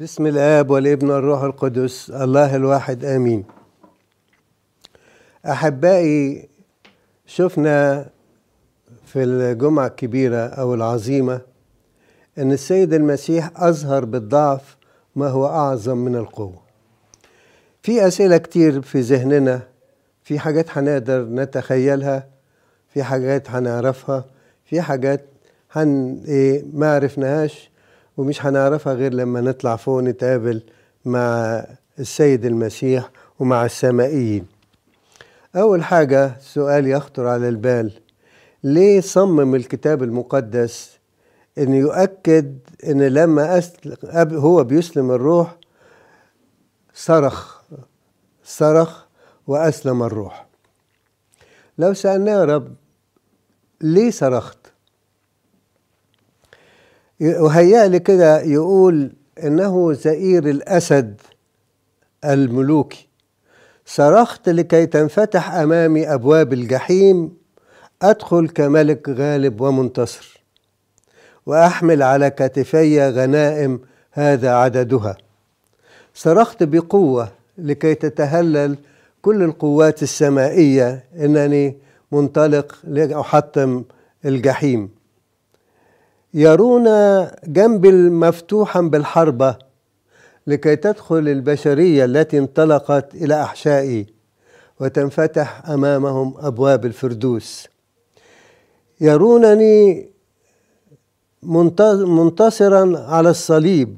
بسم الآب والابن والروح القدس الله الواحد آمين. أحبائي شفنا في الجمعة الكبيرة أو العظيمة أن السيد المسيح أظهر بالضعف ما هو أعظم من القوة. في أسئلة كتير في ذهننا في حاجات هنقدر نتخيلها في حاجات هنعرفها في حاجات هن إيه ما عرفناهاش. ومش هنعرفها غير لما نطلع فوق نتقابل مع السيد المسيح ومع السمائيين أول حاجة سؤال يخطر على البال ليه صمم الكتاب المقدس أن يؤكد أن لما. هو بيسلم الروح صرخ صرخ وأسلم الروح لو سألناه يا رب ليه صرخت وهيأ لي كده يقول إنه زئير الأسد الملوكي. صرخت لكي تنفتح أمامي أبواب الجحيم أدخل كملك غالب ومنتصر وأحمل على كتفي غنائم هذا عددها. صرخت بقوة لكي تتهلل كل القوات السمائية إنني منطلق لأحطم الجحيم. يرون جنبي مفتوحا بالحربة لكي تدخل البشرية التي انطلقت إلى أحشائي وتنفتح أمامهم أبواب الفردوس. يرونني منتصرا على الصليب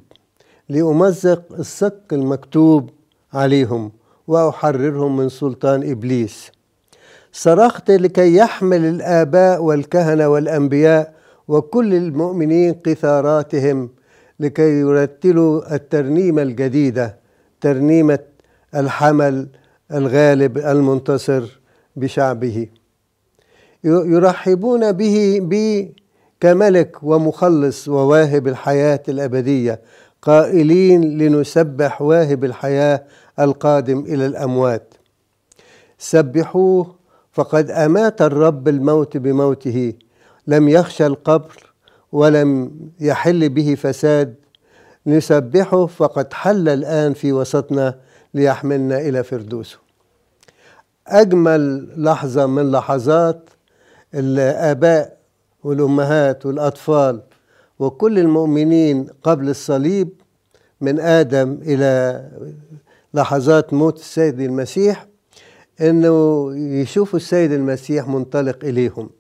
لأمزق الصك المكتوب عليهم وأحررهم من سلطان إبليس. صرخت لكي يحمل الآباء والكهنة والأنبياء وكل المؤمنين قثاراتهم لكي يرتلوا الترنيمة الجديدة ترنيمة الحمل الغالب المنتصر بشعبه. يرحبون به بي كملك ومخلص وواهب الحياة الأبدية قائلين لنسبح واهب الحياة القادم إلى الأموات. سبحوه فقد أمات الرب الموت بموته. لم يخشى القبر ولم يحل به فساد نسبحه فقد حل الآن في وسطنا ليحملنا إلى فردوسه أجمل لحظة من لحظات الآباء والأمهات والأطفال وكل المؤمنين قبل الصليب من آدم إلى لحظات موت السيد المسيح إنه يشوفوا السيد المسيح منطلق إليهم.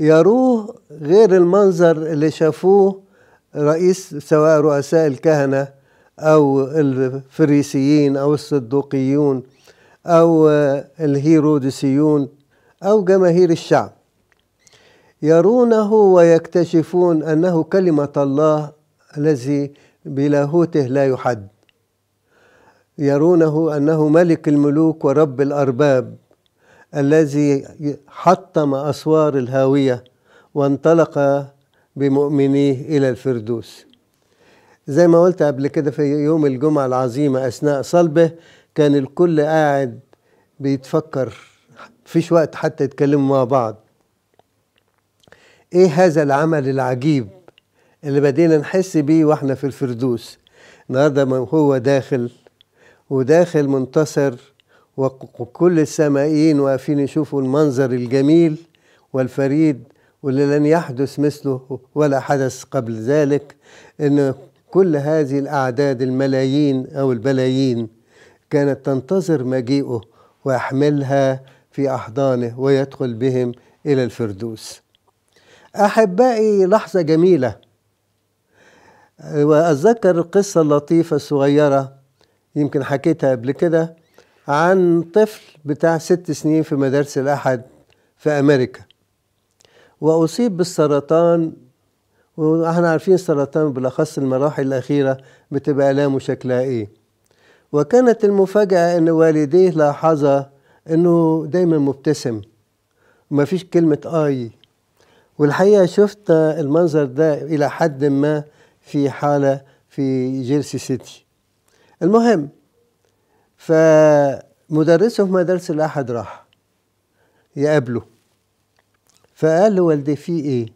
يروه غير المنظر اللي شافوه رئيس سواء رؤساء الكهنة أو الفريسيين أو الصدوقيون أو الهيرودسيون أو جماهير الشعب. يرونه ويكتشفون أنه كلمة الله الذي بلاهوته لا يحد. يرونه أنه ملك الملوك ورب الأرباب. الذي حطم أسوار الهاوية وانطلق بمؤمنيه إلى الفردوس. زي ما قلت قبل كده في يوم الجمعة العظيمة أثناء صلبه كان الكل قاعد بيتفكر فيش وقت حتى يتكلموا مع بعض. إيه هذا العمل العجيب اللي بدينا نحس بيه وإحنا في الفردوس؟ النهارده هو داخل وداخل منتصر وكل السمائيين واقفين يشوفوا المنظر الجميل والفريد واللي لن يحدث مثله ولا حدث قبل ذلك إن كل هذه الأعداد الملايين أو البلايين كانت تنتظر مجيئه ويحملها في أحضانه ويدخل بهم إلى الفردوس. أحبائي لحظة جميلة. وأتذكر القصة اللطيفة الصغيرة يمكن حكيتها قبل كده. عن طفل بتاع ست سنين في مدارس الأحد في أمريكا. وأصيب بالسرطان وإحنا عارفين السرطان بالأخص المراحل الأخيرة بتبقى آلامه شكلها إيه. وكانت المفاجأة إن والديه لاحظا إنه دايما مبتسم وما فيش كلمة آي. والحقيقة شفت المنظر ده إلى حد ما في حالة في جيرسي سيتي. المهم فمدرسه في مدرسة الأحد راح يقابله. فقال له والدي في إيه؟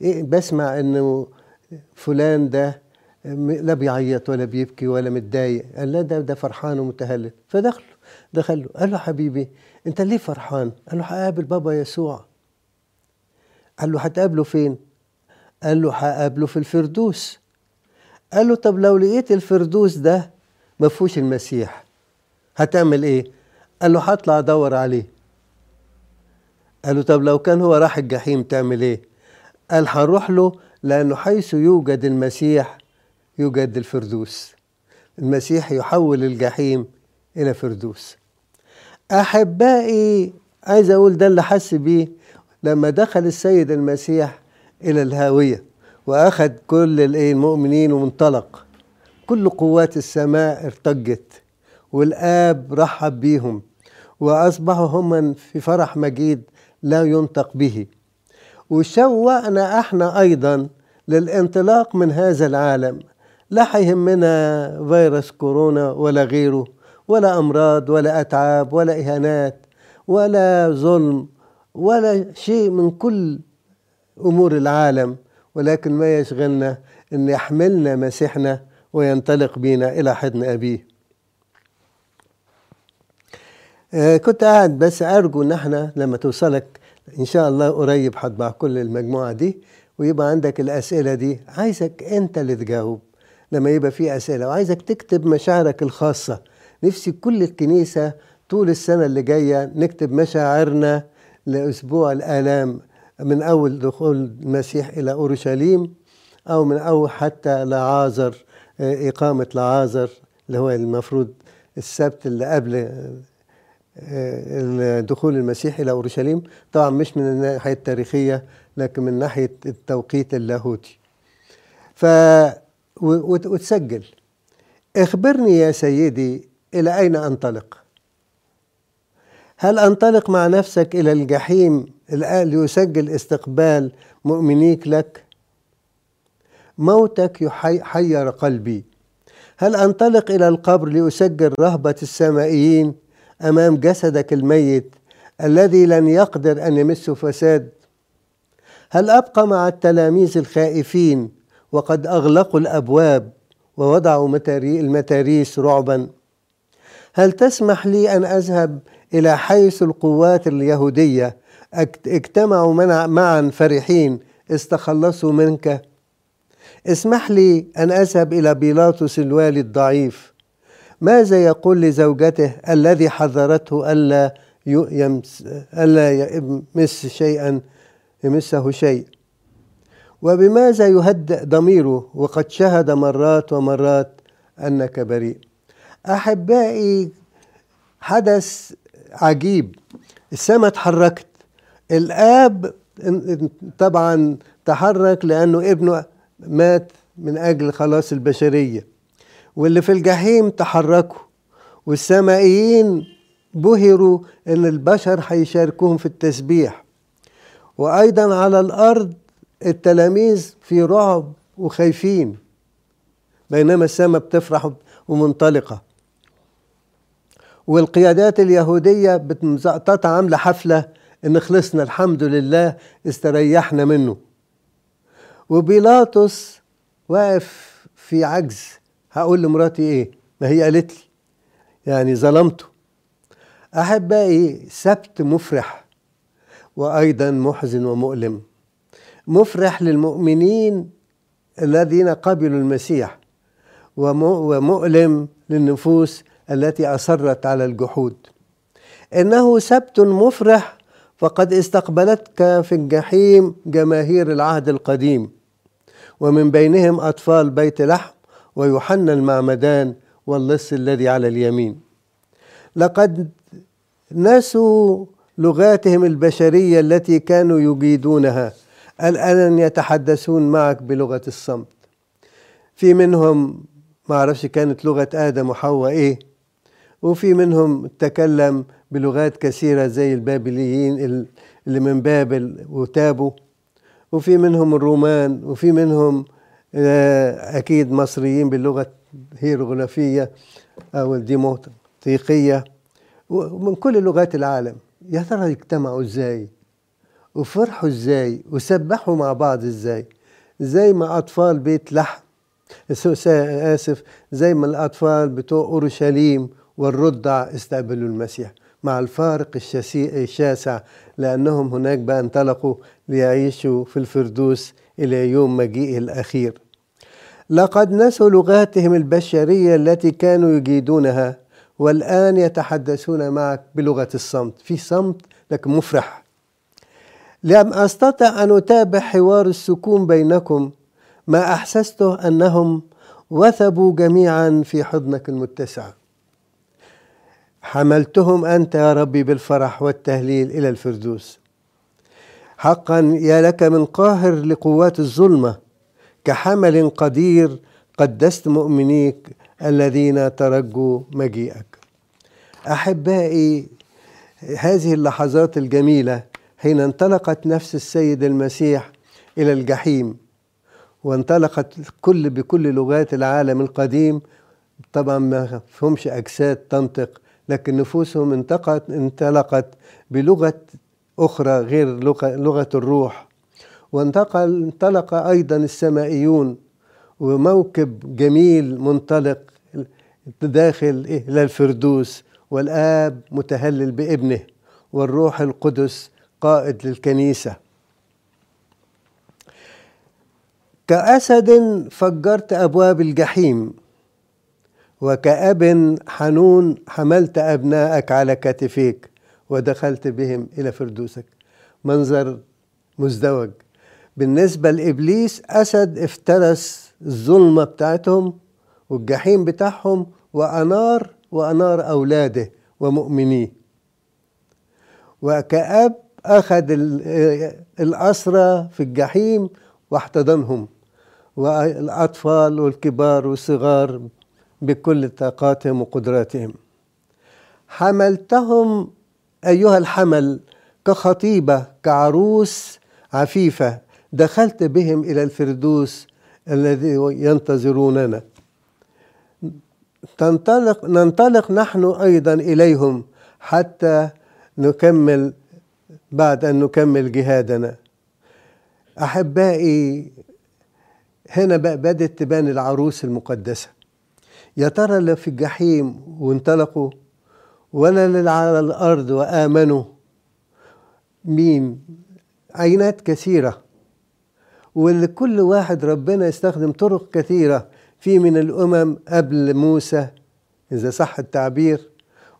إيه بسمع إنه فلان ده لا بيعيط ولا بيبكي ولا متضايق. قال لا ده ده فرحان ومتهلل. فدخله دخله قال له حبيبي أنت ليه فرحان؟ قال له هقابل بابا يسوع. قال له هتقابله فين؟ قال له هقابله في الفردوس. قال له طب لو لقيت الفردوس ده ما فيهوش المسيح. هتعمل إيه؟ قال له هطلع أدور عليه. قال له طب لو كان هو راح الجحيم تعمل إيه؟ قال هنروح له لأنه حيث يوجد المسيح يوجد الفردوس. المسيح يحول الجحيم إلى فردوس. أحبائي عايز أقول ده اللي حس بيه لما دخل السيد المسيح إلى الهاوية وأخذ كل المؤمنين وانطلق. كل قوات السماء ارتجت. والآب رحب بيهم واصبحوا هم في فرح مجيد لا ينطق به. وشوقنا إحنا أيضا للانطلاق من هذا العالم لا هيهمنا فيروس كورونا ولا غيره ولا أمراض ولا أتعاب ولا إهانات ولا ظلم ولا شيء من كل أمور العالم. ولكن ما يشغلنا إن يحملنا مسيحنا وينطلق بنا إلى حضن أبيه. كنت قاعد بس أرجو ان إحنا لما توصلك إن شاء الله قريب هطبع كل المجموعة دي ويبقى عندك الأسئلة دي. عايزك أنت اللي تجاوب. لما يبقى في أسئلة وعايزك تكتب مشاعرك الخاصة. نفسي كل الكنيسة طول السنة اللي جاية نكتب مشاعرنا لأسبوع الألام من أول دخول المسيح إلى أورشليم أو من اول حتى لعازر إقامة لعازر اللي هو المفروض السبت اللي قبل دخول المسيح إلى اورشليم طبعا مش من الناحية التاريخية لكن من ناحية التوقيت اللاهوتي. ف وتسجل. اخبرني يا سيدي إلى أين أنطلق؟ هل أنطلق مع نفسك إلى الجحيم ليسجل استقبال مؤمنيك لك؟ موتك يحير قلبي. هل أنطلق إلى القبر لاسجل رهبة السمائيين؟ أمام جسدك الميت الذي لن يقدر أن يمسه فساد. هل أبقى مع التلاميذ الخائفين وقد أغلقوا الأبواب ووضعوا المتاريس رعبا؟ هل تسمح لي أن أذهب إلى حيث القوات اليهودية؟ اجتمعوا معا فرحين استخلصوا منك. اسمح لي أن أذهب إلى بيلاطس الوالي الضعيف. ماذا يقول لزوجته الذي حذرته ألا يمس ألا يمس شيئا يمسه شيء؟ وبماذا يهدئ ضميره؟ وقد شهد مرات ومرات أنك بريء. أحبائي حدث عجيب. السماء اتحركت الآب طبعا تحرك لأنه ابنه مات من أجل خلاص البشرية. واللي في الجحيم تحركوا والسمائيين بهروا إن البشر هيشاركوهم في التسبيح. وأيضا على الأرض التلاميذ في رعب وخايفين بينما السماء بتفرح ومنطلقة. والقيادات اليهودية بتمزقطط عامله حفله إن خلصنا الحمد لله استريحنا منه. وبيلاطس واقف في عجز هقول لمراتي إيه؟ ما هي قالت لي. يعني ظلمته احبائي سبت مفرح وأيضا محزن ومؤلم. مفرح للمؤمنين الذين قبلوا المسيح ومؤلم للنفوس التي أصرت على الجحود. إنه سبت مفرح فقد استقبلتك في الجحيم جماهير العهد القديم. ومن بينهم أطفال بيت لحم. ويوحنا المعمدان واللص الذي على اليمين. لقد نسوا لغاتهم البشرية التي كانوا يجيدونها الآن يتحدثون معك بلغة الصمت. في منهم ما أعرفش كانت لغة آدم وحواء إيه وفي منهم تكلم بلغات كثيرة زي البابليين اللي من بابل وتابوا وفي منهم الرومان وفي منهم أكيد مصريين باللغة الهيروغليفية أو الديموطيقية ومن كل لغات العالم يا ترى يجتمعوا إزاي؟ وفرحوا إزاي؟ وسبحوا مع بعض إزاي؟ زي ما أطفال بيت لحم آسف زي ما الأطفال بتوع أورشليم والرضع استقبلوا المسيح مع الفارق الشاسع لأنهم هناك بقى انطلقوا ليعيشوا في الفردوس إلى يوم مجيئه الأخير. لقد نسوا لغاتهم البشرية التي كانوا يجيدونها والآن يتحدثون معك بلغة الصمت. في صمت لكن مفرح. لم أستطع أن أتابع حوار السكون بينكم. ما أحسسته أنهم وثبوا جميعا في حضنك المتسع. حملتهم أنت يا ربي بالفرح والتهليل إلى الفردوس. حقا يا لك من قاهر لقوات الظلمة. كحمل قدير قدست مؤمنيك الذين ترجوا مجيئك. أحبائي هذه اللحظات الجميلة حين انطلقت نفس السيد المسيح إلى الجحيم وانطلقت كل بكل لغات العالم القديم. طبعا ما فهمش أجساد تنطق لكن نفوسهم انتقت انطلقت بلغة أخرى غير لغة الروح. وانتقل انطلق أيضا السمائيون وموكب جميل منطلق داخل إلى الفردوس والآب متهلل بابنه والروح القدس قائد للكنيسة. كأسد فجرت أبواب الجحيم وكأب حنون حملت أبناءك على كتفيك ودخلت بهم إلى فردوسك. منظر مزدوج. بالنسبة لإبليس أسد افترس الظلمة بتاعتهم والجحيم بتاعهم وأنار وأنار أولاده ومؤمنيه. وكأب أخذ الأسرى في الجحيم واحتضنهم. والأطفال والكبار والصغار بكل طاقاتهم وقدراتهم. حملتهم أيها الحمل كخطيبة كعروس عفيفة. دخلت بهم إلى الفردوس الذي ينتظروننا. تنطلق ننطلق نحن أيضا إليهم حتى نكمل بعد أن نكمل جهادنا. أحبائي هنا بقى بدت تبان العروس المقدسة. يا ترى اللي في الجحيم وانطلقوا؟ ولا على الأرض وآمنوا؟ مين عينات كثيرة. واللي كل واحد ربنا يستخدم طرق كثيرة في من الأمم قبل موسى إذا صح التعبير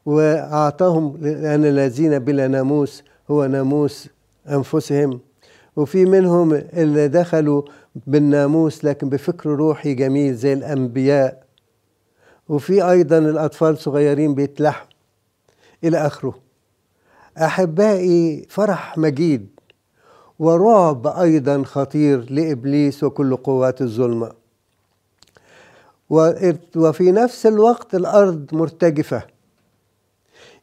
وأعطاهم لأن الذين بلا ناموس هو ناموس أنفسهم. وفي منهم اللي دخلوا بالناموس لكن بفكر روحي جميل زي الأنبياء. وفي أيضا الأطفال صغيرين بيتلحوا إلى آخره. أحبائي فرح مجيد. ورعب أيضا خطير لإبليس وكل قوات الظلمة وفي نفس الوقت الأرض مرتجفة.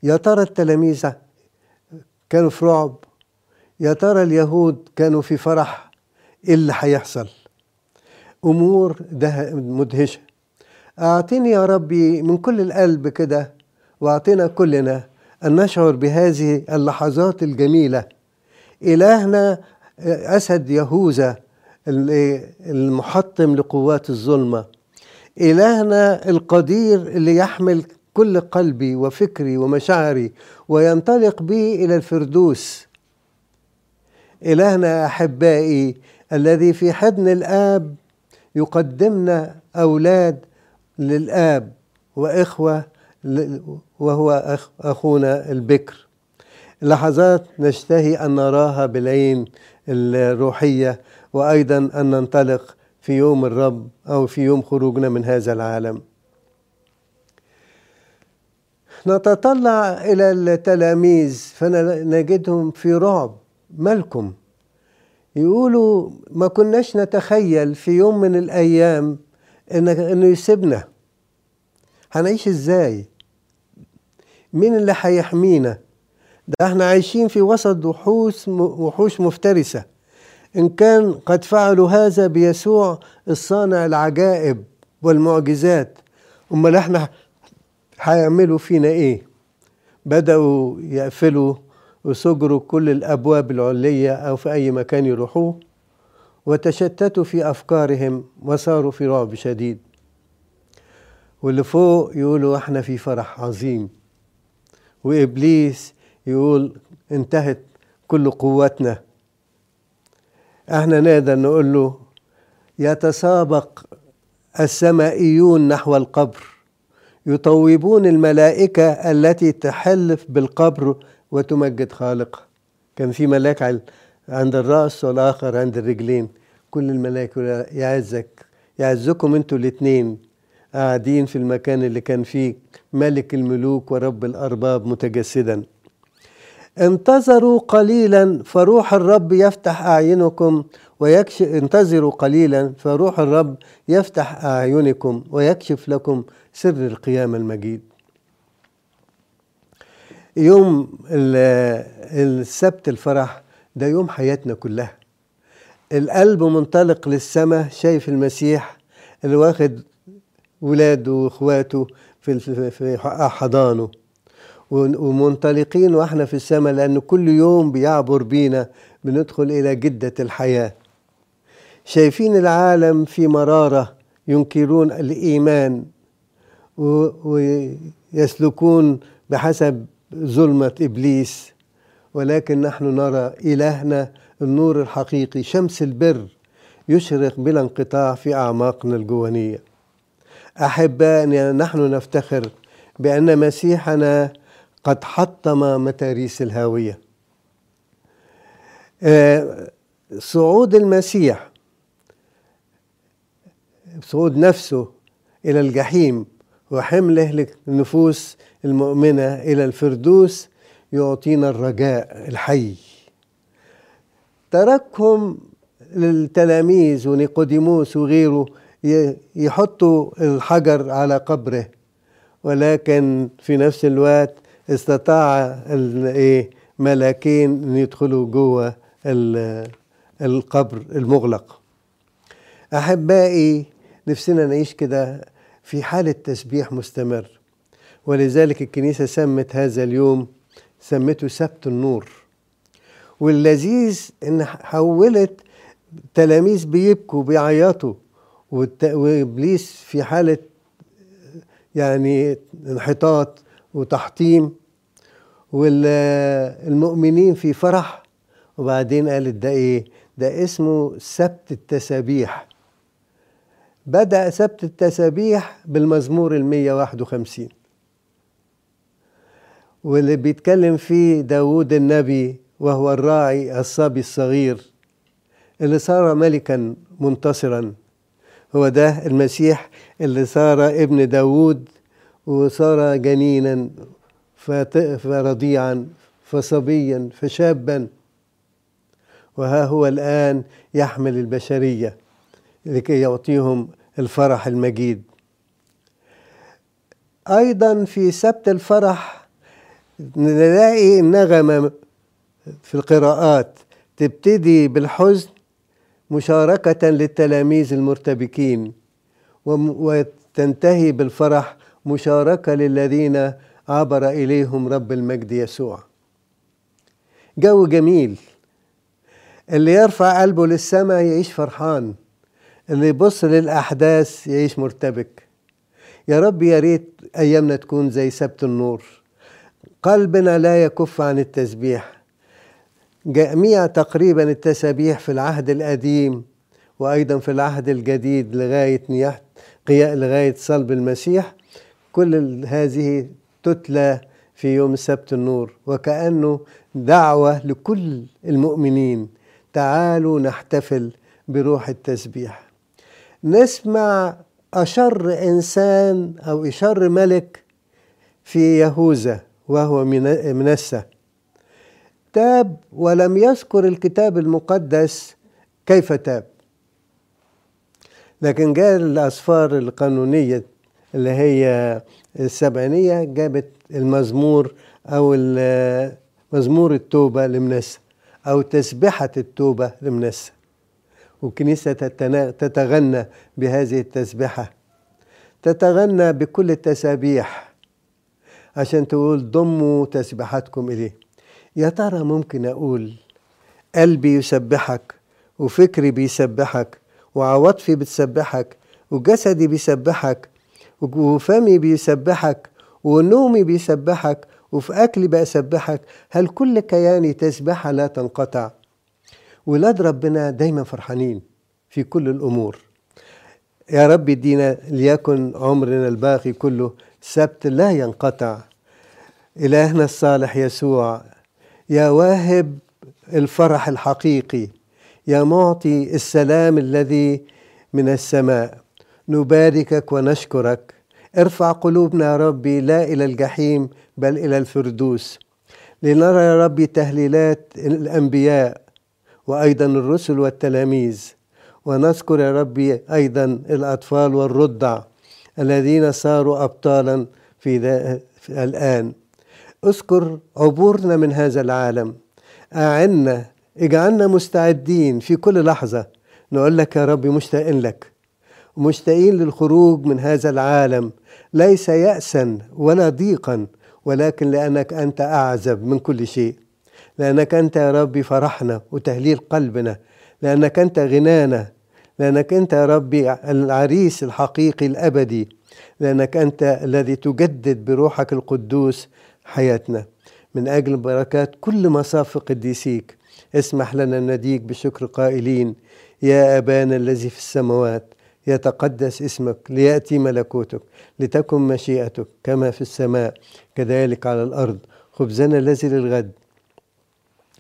يا ترى التلاميذ كانوا في رعب؟ يا ترى اليهود كانوا في فرح؟ إيه اللي هيحصل؟ أمور ده مدهشة. اعطيني يا ربي من كل القلب كده وأعطينا كلنا أن نشعر بهذه اللحظات الجميلة. إلهنا أسد يهوذا المحطم لقوات الظلمة. إلهنا القدير اللي يحمل كل قلبي وفكري ومشاعري وينطلق بي إلى الفردوس. إلهنا أحبائي الذي في حضن الآب يقدمنا أولاد للآب وإخوة وهو أخونا البكر. لحظات نشتهي أن نراها بالعين الروحية وأيضا أن ننطلق في يوم الرب أو في يوم خروجنا من هذا العالم. نتطلع إلى التلاميذ فنجدهم في رعب. مالكم؟ يقولوا ما كناش نتخيل في يوم من الأيام إن إنه يسيبنا. هنعيش إزاي؟ مين اللي هيحمينا؟ ده إحنا عايشين في وسط وحوش وحوش مفترسة. إن كان قد فعلوا هذا بيسوع الصانع العجائب والمعجزات. أمال إحنا هيعملوا فينا إيه؟ بدأوا يقفلوا وسجروا كل الأبواب العلية أو في أي مكان يروحوه وتشتتوا في أفكارهم وصاروا في رعب شديد. واللي فوق يقولوا إحنا في فرح عظيم. وإبليس يقول انتهت كل قوتنا. إحنا نقدر نقول له يتسابق السمائيون نحو القبر يطوبون الملائكة التي تحلف بالقبر وتمجد خالقها. كان في ملاك عند الرأس والآخر عند الرجلين. كل الملائكة يعزك يعزكم أنتوا الاثنين قاعدين في المكان اللي كان فيه ملك الملوك ورب الأرباب متجسدا. انتظروا قليلا فروح الرب يفتح أعينكم ويكشف انتظروا قليلا فروح الرب يفتح أعينكم ويكشف لكم سر القيامة المجيد. يوم السبت الفرح ده يوم حياتنا كلها. القلب منطلق للسماء شايف المسيح اللي واخد ولاده وإخواته في في حضانه. ومنطلقين وإحنا في السماء لأن كل يوم بيعبر بينا بندخل إلى جدة الحياة. شايفين العالم في مرارة ينكرون الإيمان ويسلكون بحسب ظلمة إبليس. ولكن نحن نرى إلهنا النور الحقيقي شمس البر يشرق بلا انقطاع في أعماقنا الجوانية. أحبائنا نحن نفتخر بأن مسيحنا قد حطم متاريس الهاوية. صعود المسيح صعود نفسه إلى الجحيم وحمله للنفوس المؤمنة إلى الفردوس يعطينا الرجاء الحي. تركهم للتلاميذ ونيقوديموس وغيره يحطوا الحجر على قبره ولكن في نفس الوقت استطاع إيه ملاكين أن يدخلوا جوه القبر المغلق. أحبائي نفسنا نعيش كده في حالة تسبيح مستمر. ولذلك الكنيسة سمت هذا اليوم سمته سبت النور. واللذيذ إن حولت تلاميذ بيبكوا بيعيطوا وإبليس في حالة يعني انحطاط وتحطيم. والمؤمنين في فرح. وبعدين قالت ده إيه؟ ده اسمه سبت التسابيح. بدأ سبت التسابيح بالمزمور المية واحد وخمسين. واللي بيتكلم فيه داود النبي وهو الراعي الصبي الصغير اللي صار ملكا منتصرا. هو ده المسيح اللي صار ابن داود وصار جنينا. فرضيعا فصبيا فشابا. وها هو الآن يحمل البشرية لكي يعطيهم الفرح المجيد. أيضا في سبت الفرح نلاقي النغمة في القراءات تبتدي بالحزن مشاركة للتلاميذ المرتبكين وتنتهي بالفرح مشاركة للذين عبر إليهم رب المجد يسوع. جو جميل. اللي يرفع قلبه للسماء يعيش فرحان. اللي يبص للأحداث يعيش مرتبك. يا رب يا ريت أيامنا تكون زي سبت النور. قلبنا لا يكف عن التسبيح. جميع تقريبا التسابيح في العهد القديم وأيضا في العهد الجديد لغاية نياحة لغاية صلب المسيح. كل هذه تتلى في يوم السبت النور وكأنه دعوة لكل المؤمنين. تعالوا نحتفل بروح التسبيح. نسمع أشر إنسان أو أشر ملك في يهوذا وهو منسى تاب ولم يذكر الكتاب المقدس كيف تاب؟ لكن جاء الأسفار القانونية اللي هي السبعينية جابت المزمور أو مزمور التوبة لمنسى أو تسبحة التوبة لمنسى والكنيسة تتغنى بهذه التسبحة. تتغنى بكل التسابيح عشان تقول ضموا تسبحاتكم إليه. يا ترى ممكن أقول قلبي يسبحك وفكري بيسبحك وعواطفي بتسبحك وجسدي بيسبحك وفمي بيسبحك ونومي بيسبحك وفي أكلي بسبحك هل كل كياني تسبحة لا تنقطع؟ ولاد ربنا دايما فرحانين في كل الأمور. يا رب ادينا ليكن عمرنا الباقي كله سبت لا ينقطع. إلهنا الصالح يسوع يا واهب الفرح الحقيقي يا معطي السلام الذي من السماء. نباركك ونشكرك. ارفع قلوبنا يا ربي لا إلى الجحيم بل إلى الفردوس. لنرى يا ربي تهليلات الأنبياء وأيضا الرسل والتلاميذ. ونذكر يا ربي أيضا الأطفال والرضع الذين صاروا أبطالا في, في الآن. اذكر عبورنا من هذا العالم. أعنا اجعلنا مستعدين في كل لحظة. نقول لك يا ربي مشتاقين لك. مشتاقين للخروج من هذا العالم. ليس يأسا ولا ضيقا ولكن لأنك أنت أعزب من كل شيء. لأنك أنت يا ربي فرحنا وتهليل قلبنا. لأنك أنت غنانا. لأنك أنت يا ربي العريس الحقيقي الأبدي. لأنك أنت الذي تجدد بروحك القدوس حياتنا. من أجل بركات كل مصاف قديسيك اسمح لنا نديك بشكر قائلين يا أبانا الذي في السماوات يتقدس اسمك ليأتي ملكوتك لتكن مشيئتك كما في السماء كذلك على الأرض. خبزنا الذي للغد.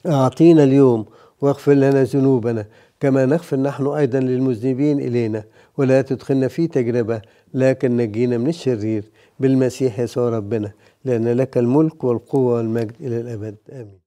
أعطينا اليوم واغفر لنا ذنوبنا كما نغفر نحن أيضا للمذنبين إلينا. ولا تدخلنا في تجربة لكن نجينا من الشرير. بالمسيح يسوع ربنا لأن لك الملك والقوة والمجد إلى الأبد. آمين.